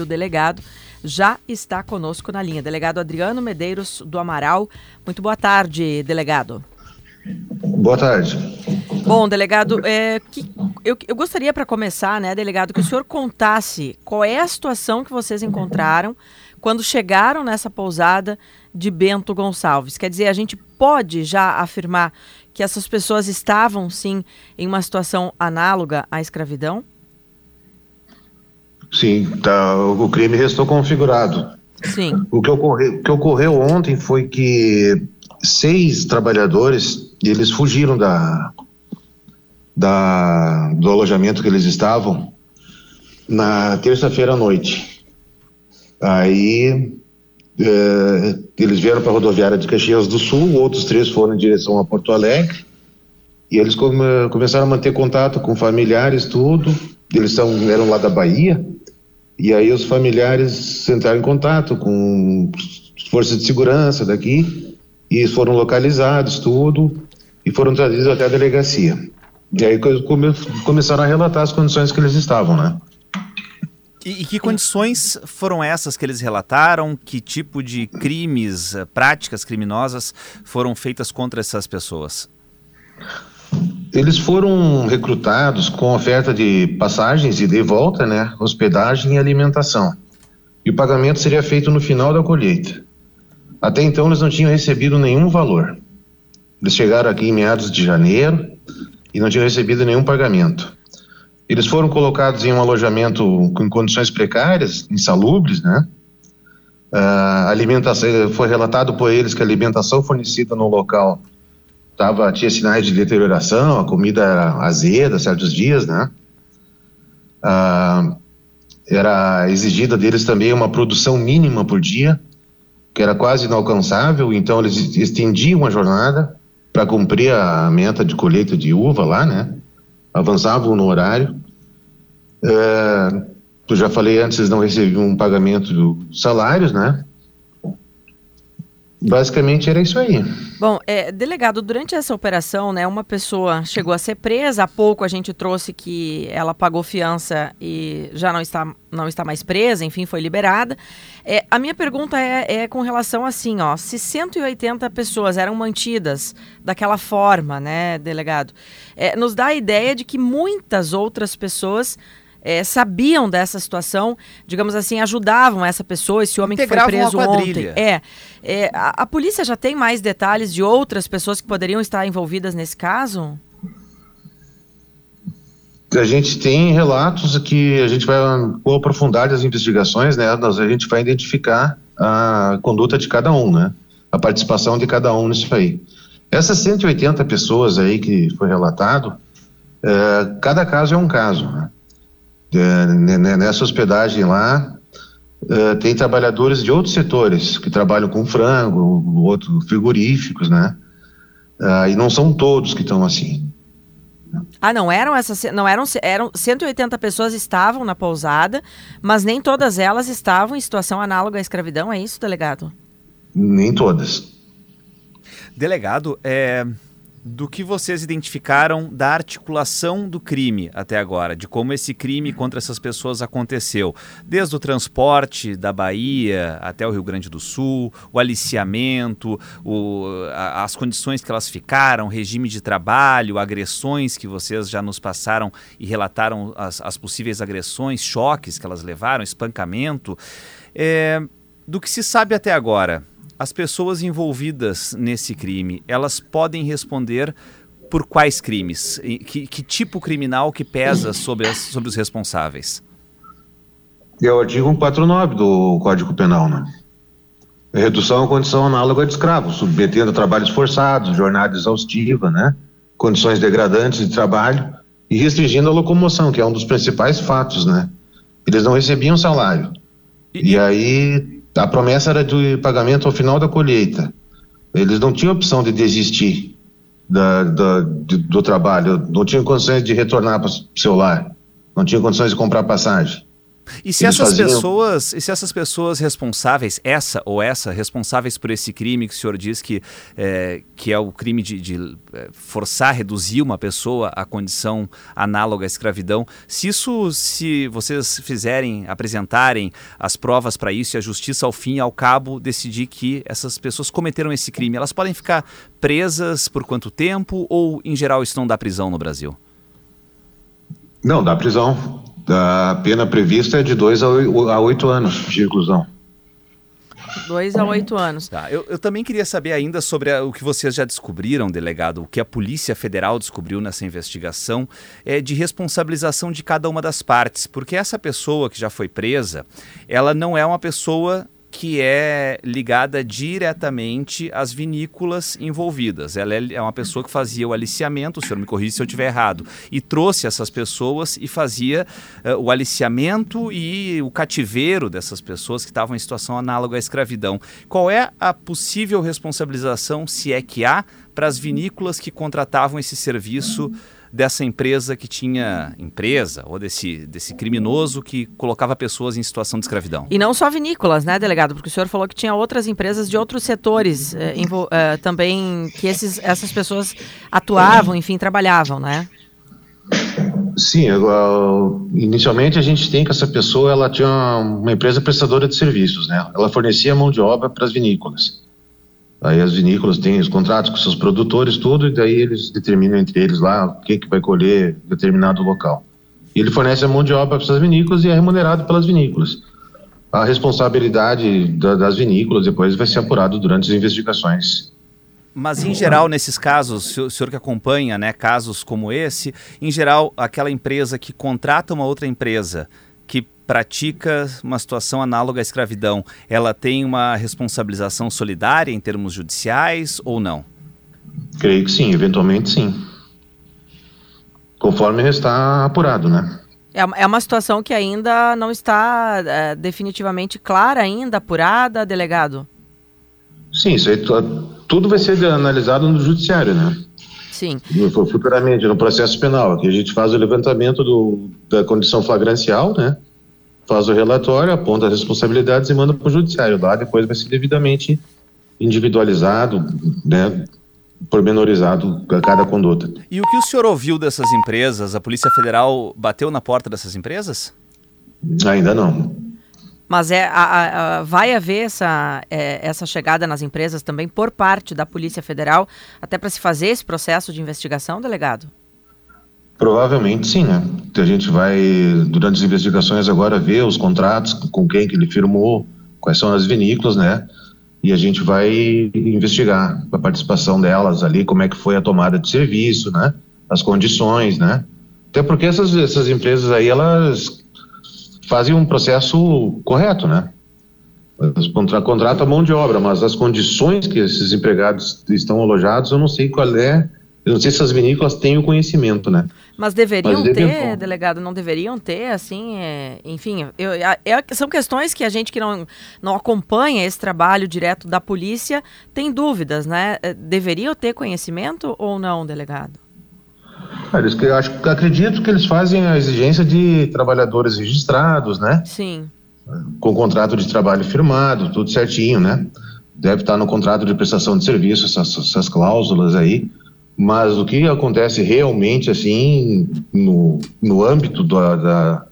O delegado já está conosco na linha. Delegado Adriano Medeiros do Amaral. Muito boa tarde, delegado. Boa tarde. Bom, delegado, é, que, eu, eu gostaria para começar, né, delegado, que o senhor contasse qual é a situação que vocês encontraram quando chegaram nessa pousada de Bento Gonçalves. Quer dizer, a gente pode já afirmar que essas pessoas estavam, sim, em uma situação análoga à escravidão? Sim, tá, o crime restou configurado. Sim. O que, ocorreu, o que ocorreu ontem foi que seis trabalhadores eles fugiram da, da do alojamento que eles estavam na terça-feira à noite. Aí é, eles vieram para a rodoviária de Caxias do Sul, outros três foram em direção a Porto Alegre e eles come, começaram a manter contato com familiares, tudo. Eles são, eram lá da Bahia e aí os familiares entraram em contato com forças de segurança daqui e foram localizados tudo e foram trazidos até a delegacia. E aí come, começaram a relatar as condições que eles estavam, né? E, e, que condições foram essas que eles relataram? Que tipo de crimes, eh, práticas criminosas foram feitas contra essas pessoas? Eles foram recrutados com oferta de passagens e de volta, né, hospedagem e alimentação. E o pagamento seria feito no final da colheita. Até então eles não tinham recebido nenhum valor. Eles chegaram aqui em meados de janeiro e não tinham recebido nenhum pagamento. Eles foram colocados em um alojamento com condições precárias, insalubres, né? A alimentação foi relatado por eles que a alimentação fornecida no local tava, tinha sinais de deterioração, a comida era azeda certos dias, né? Ah, era exigida deles também uma produção mínima por dia, que era quase inalcançável, então eles estendiam a jornada para cumprir a meta de colheita de uva lá, né? Avançavam no horário. É, eu já falei antes, eles não recebiam um pagamento dos salários, né? Basicamente era isso aí. Bom, é, delegado, durante essa operação, né, uma pessoa chegou a ser presa. Há pouco a gente trouxe que ela pagou fiança e já não está, não está mais presa, enfim, foi liberada. É, a minha pergunta é, é, com relação assim, ó, se 180 pessoas eram mantidas daquela forma, né, delegado, é, nos dá a ideia de que muitas outras pessoas é, sabiam dessa situação, digamos assim, ajudavam essa pessoa, esse homem que foi preso ontem. É, é a, a, polícia já tem mais detalhes de outras pessoas que poderiam estar envolvidas nesse caso? A gente tem relatos que a gente vai, com a profundidade das investigações, né, a gente vai identificar a conduta de cada um, né, a participação de cada um nisso aí. Essas 180 pessoas aí que foi relatado, é, cada caso é um caso, né? Nessa hospedagem lá, uh, tem trabalhadores de outros setores que trabalham com frango, outros frigoríficos, né? Uh, e não são todos que estão assim. Ah, não eram essas, não eram, eram 180 pessoas estavam na pousada, mas nem todas elas estavam em situação análoga à escravidão, é isso, delegado? Nem todas. Delegado, é, do que vocês identificaram da articulação do crime até agora, de como esse crime contra essas pessoas aconteceu, desde o transporte da Bahia até o Rio Grande do Sul, o aliciamento, o, a, as condições que elas ficaram, regime de trabalho, agressões que vocês já nos passaram e relataram as, as possíveis agressões, choques que elas levaram, espancamento. É, do que se sabe até agora, as pessoas envolvidas nesse crime, elas podem responder por quais crimes? Que, que tipo criminal que pesa sobre, as, sobre os responsáveis? É o artigo 149 do Código Penal, né? Redução à condição análoga de escravo, submetendo a trabalhos forçados, jornada exaustiva, né? Condições degradantes de trabalho e restringindo a locomoção, que é um dos principais fatos, né? Eles não recebiam salário. E, e aí a promessa era de pagamento ao final da colheita. Eles não tinham opção de desistir da, da, de, do trabalho, não tinham condições de retornar para o seu lar, não tinham condições de comprar passagem. E se essas faziam... pessoas, e se essas pessoas responsáveis, essa ou essa, responsáveis por esse crime que o senhor diz que é, que é o crime de, de é, forçar, reduzir uma pessoa à condição análoga à escravidão, se isso, se vocês fizerem, apresentarem as provas para isso e a justiça ao fim e ao cabo decidir que essas pessoas cometeram esse crime, elas podem ficar presas por quanto tempo ou em geral isso não dá prisão no Brasil? Não, dá prisão. A pena prevista é de 2 a 8 anos de reclusão. 2 a 8 anos. Tá, eu, eu, também queria saber ainda sobre a, o que vocês já descobriram, delegado, o que a Polícia Federal descobriu nessa investigação é de responsabilização de cada uma das partes, porque essa pessoa que já foi presa, ela não é uma pessoa que é ligada diretamente às vinícolas envolvidas. Ela é, é uma pessoa que fazia o aliciamento, o senhor me corrija se eu estiver errado, e trouxe essas pessoas e fazia uh, o aliciamento e o cativeiro dessas pessoas que estavam em situação análoga à escravidão. Qual é a possível responsabilização, se é que há, para as vinícolas que contratavam esse serviço? Dessa empresa que tinha empresa ou desse, desse criminoso que colocava pessoas em situação de escravidão. E não só vinícolas, né, delegado? Porque o senhor falou que tinha outras empresas de outros setores eh, eh, também que esses, essas pessoas atuavam, enfim, trabalhavam, né? Sim, inicialmente a gente tem que essa pessoa ela tinha uma empresa prestadora de serviços, né? Ela fornecia mão de obra para as vinícolas. Aí as vinícolas têm os contratos com seus produtores, tudo, e daí eles determinam entre eles lá o que, que vai colher determinado local. E ele fornece a mão de obra para essas vinícolas e é remunerado pelas vinícolas. A responsabilidade da, das vinícolas depois vai ser apurado durante as investigações. Mas em geral, nesses casos, o senhor que acompanha, né, casos como esse, em geral, aquela empresa que contrata uma outra empresa pratica uma situação análoga à escravidão, ela tem uma responsabilização solidária em termos judiciais ou não? Creio que sim, eventualmente sim. Conforme está apurado, né? É, é uma situação que ainda não está é, definitivamente clara ainda, apurada, delegado? Sim, isso aí tudo vai ser analisado no judiciário, né? Sim. Futuramente, no processo penal, aqui a gente faz o levantamento do, da condição flagrancial, né? Faz o relatório, aponta as responsabilidades e manda para o judiciário. Lá depois vai ser devidamente individualizado, né? pormenorizado a cada conduta. E o que o senhor ouviu dessas empresas? A Polícia Federal bateu na porta dessas empresas? Ainda não. Mas é, a, a, vai haver essa, é, essa chegada nas empresas também por parte da Polícia Federal, até para se fazer esse processo de investigação, delegado? Provavelmente sim, né? A gente vai, durante as investigações agora, ver os contratos, com quem que ele firmou, quais são as vinícolas, né? E a gente vai investigar a participação delas ali, como é que foi a tomada de serviço, né? As condições, né? Até porque essas, essas empresas aí, elas fazem um processo correto, né? Contra, contrata mão de obra, mas as condições que esses empregados estão alojados, eu não sei qual é, eu não sei se as vinícolas têm o conhecimento, né? Mas deveriam mas ter, delegado, não deveriam ter, assim, é, enfim, eu, é, são questões que a gente que não, não acompanha esse trabalho direto da polícia tem dúvidas, né? É, deveriam ter conhecimento ou não, delegado? Eles, eu acho, acredito que eles fazem a exigência de trabalhadores registrados, né? Sim. Com contrato de trabalho firmado, tudo certinho, né? Deve estar no contrato de prestação de serviço, essas, essas cláusulas aí. Mas o que acontece realmente, assim, no, no âmbito da, da,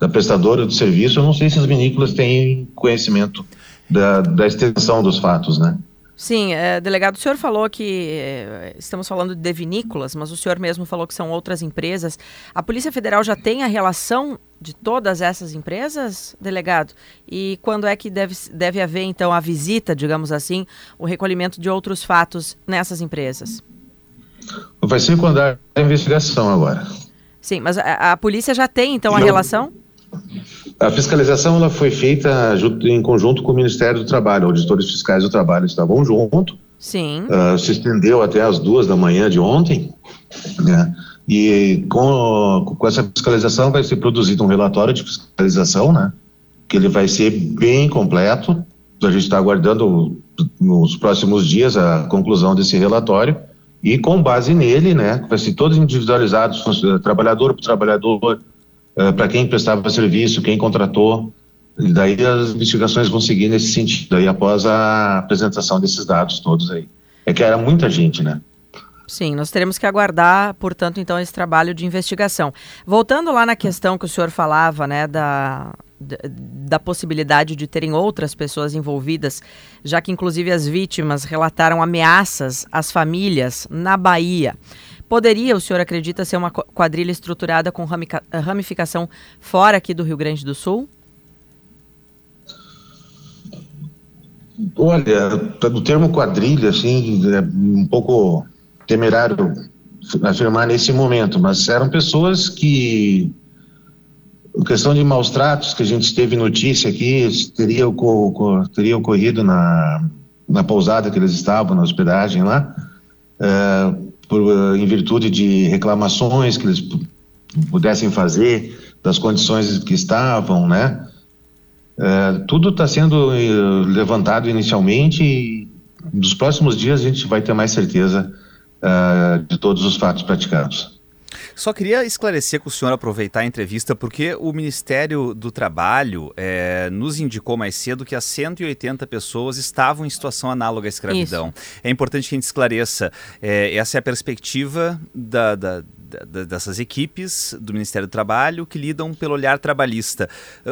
da prestadora de serviço, eu não sei se as vinícolas têm conhecimento da, da extensão dos fatos, né? Sim, é, delegado, o senhor falou que é, estamos falando de vinícolas, mas o senhor mesmo falou que são outras empresas. A Polícia Federal já tem a relação de todas essas empresas, delegado? E quando é que deve, deve haver, então, a visita, digamos assim, o recolhimento de outros fatos nessas empresas? Vai ser quando a investigação agora. Sim, mas a, a polícia já tem, então, a Não. relação? A fiscalização ela foi feita em conjunto com o Ministério do Trabalho, auditores fiscais do trabalho estavam junto. Sim. Uh, se estendeu até as duas da manhã de ontem, né? E com, com essa fiscalização vai ser produzido um relatório de fiscalização, né? Que ele vai ser bem completo. A gente está aguardando nos próximos dias a conclusão desse relatório e com base nele, né? Vai ser todo individualizado, trabalhador por trabalhador, uh, para quem prestava serviço, quem contratou. E daí as investigações vão seguir nesse sentido aí após a apresentação desses dados todos aí. É que era muita gente, né? Sim, nós teremos que aguardar, portanto, então, esse trabalho de investigação. Voltando lá na questão que o senhor falava, né, da, da possibilidade de terem outras pessoas envolvidas, já que inclusive as vítimas relataram ameaças às famílias na Bahia. Poderia, o senhor acredita, ser uma quadrilha estruturada com ramificação fora aqui do Rio Grande do Sul? Olha, do termo quadrilha, assim, é um pouco temerário afirmar nesse momento, mas eram pessoas que a questão de maus tratos que a gente teve notícia aqui teria, ocor teria ocorrido na, na pousada que eles estavam, na hospedagem lá, é, por, em virtude de reclamações que eles pudessem fazer das condições que estavam, né? É, tudo está sendo eh, levantado inicialmente e nos próximos dias a gente vai ter mais certeza uh, de todos os fatos praticados. Só queria esclarecer com o senhor aproveitar a entrevista, porque o Ministério do Trabalho é, nos indicou mais cedo que as 180 pessoas estavam em situação análoga à escravidão. Isso. É importante que a gente esclareça. É, essa é a perspectiva da, da dessas equipes do Ministério do Trabalho que lidam pelo olhar trabalhista.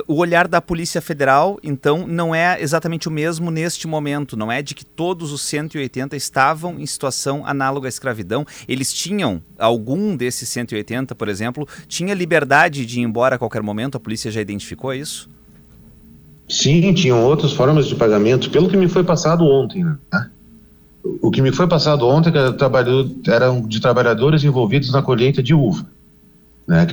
O olhar da Polícia Federal, então, não é exatamente o mesmo neste momento, não é de que todos os 180 estavam em situação análoga à escravidão. Eles tinham, algum desses 180, por exemplo, tinha liberdade de ir embora a qualquer momento, a polícia já identificou isso? Sim, tinham outras formas de pagamento, pelo que me foi passado ontem, né? O que me foi passado ontem que eram de trabalhadores envolvidos na colheita de uva, né?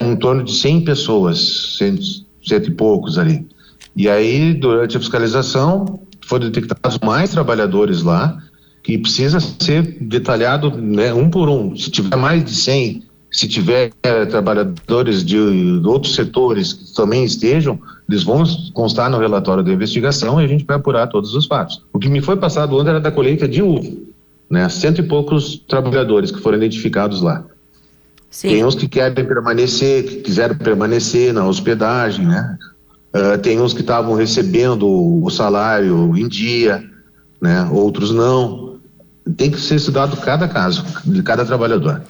Em torno de 100 pessoas, cento, cento e poucos ali. E aí, durante a fiscalização, foram detectados mais trabalhadores lá, que precisa ser detalhado né, um por um. Se tiver mais de 100 se tiver é, trabalhadores de, de, outros setores que também estejam, eles vão constar no relatório da investigação e a gente vai apurar todos os fatos. O que me foi passado ontem era da colheita de uva, né? Cento e poucos trabalhadores que foram identificados lá. Sim. Tem uns que querem permanecer, que quiseram permanecer na hospedagem, né? Uh, tem uns que estavam recebendo o salário em dia, né? Outros não. Tem que ser estudado cada caso, de cada trabalhador.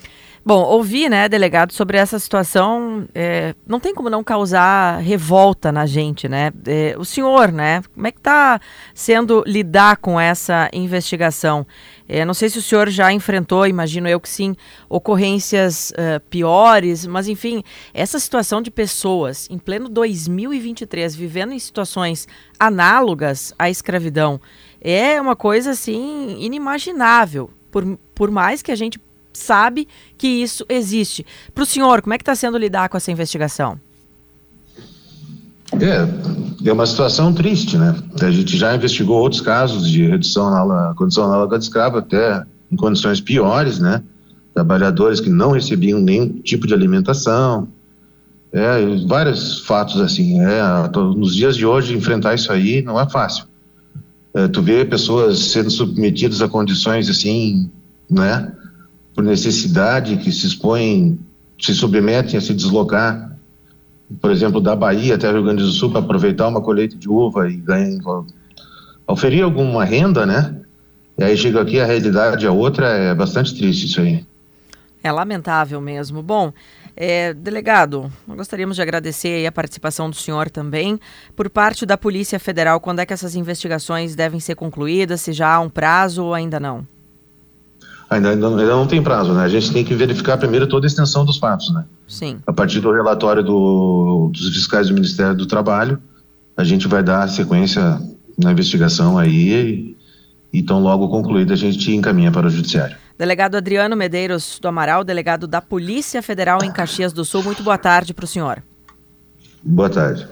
Bom, ouvir, né, delegado, sobre essa situação, é, não tem como não causar revolta na gente, né? É, o senhor, né, como é que está sendo lidar com essa investigação? É, não sei se o senhor já enfrentou, imagino eu que sim, ocorrências uh, piores, mas enfim, essa situação de pessoas em pleno 2023 vivendo em situações análogas à escravidão é uma coisa assim inimaginável. Por, por mais que a gente sabe que isso existe. Para o senhor, como é que está sendo lidar com essa investigação? É, é uma situação triste, né? A gente já investigou outros casos de redução na condição análoga de escravo, até em condições piores, né? Trabalhadores que não recebiam nenhum tipo de alimentação, é, vários fatos assim. É, nos dias de hoje, enfrentar isso aí não é fácil. É, tu vê pessoas sendo submetidas a condições assim, né? Por necessidade, que se expõem, se submetem a se deslocar, por exemplo, da Bahia até Rio Grande do Sul para aproveitar uma colheita de uva e ganhar, oferir alguma renda, né? E aí chega aqui, a realidade é outra, é bastante triste isso aí. É lamentável mesmo. Bom, é, delegado, gostaríamos de agradecer a participação do senhor também. Por parte da Polícia Federal, quando é que essas investigações devem ser concluídas? Se já há um prazo ou ainda não? Ainda, ainda, não tem prazo, né? A gente tem que verificar primeiro toda a extensão dos fatos, né? Sim. A partir do relatório do, dos fiscais do Ministério do Trabalho, a gente vai dar sequência na investigação aí e, e tão logo concluída a gente encaminha para o Judiciário. Delegado Adriano Medeiros do Amaral, delegado da Polícia Federal em Caxias do Sul, muito boa tarde para o senhor. Boa tarde.